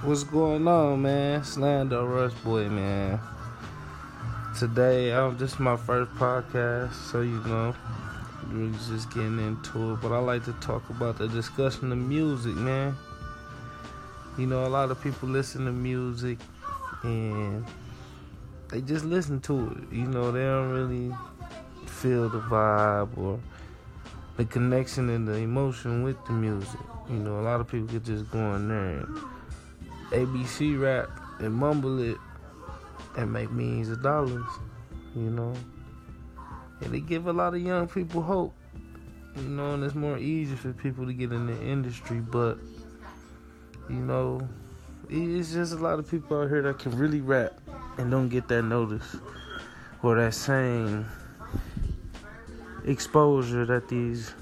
What's going on, man? Slando Rush Boy, man. Today, um, this is my first podcast, so you know, really just getting into it. But I like to talk about the discussion of music, man. You know, a lot of people listen to music and they just listen to it. You know, they don't really feel the vibe or the connection and the emotion with the music. You know, a lot of people could just go in there ABC rap and mumble it and make millions of dollars. You know, and they give a lot of young people hope. You know, and it's more easy for people to get in the industry, but you know, it's just a lot of people out here that can really rap and don't get that notice or that same exposure that these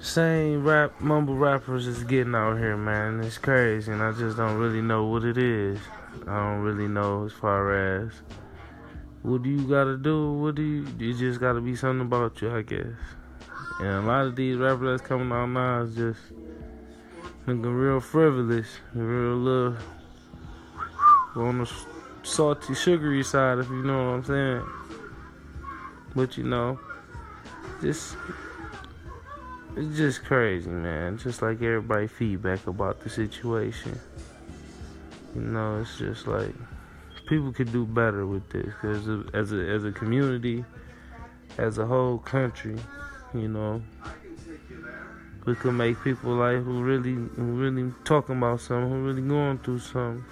same rap mumble rappers is getting out here, man. It's crazy, and I just don't really know what it is. I don't really know as far as what do you gotta do. What do you? It just gotta be something about you, I guess. And a lot of these rappers that's coming out now is just looking real frivolous, real little on the salty, sugary side, if you know what I'm saying. But you know, just it's just crazy, man. Just like everybody feedback about the situation. You know, it's just like people could do better with this because as a as a community, as a whole country, you know, we could make people like who really who really talking about something, who really going through something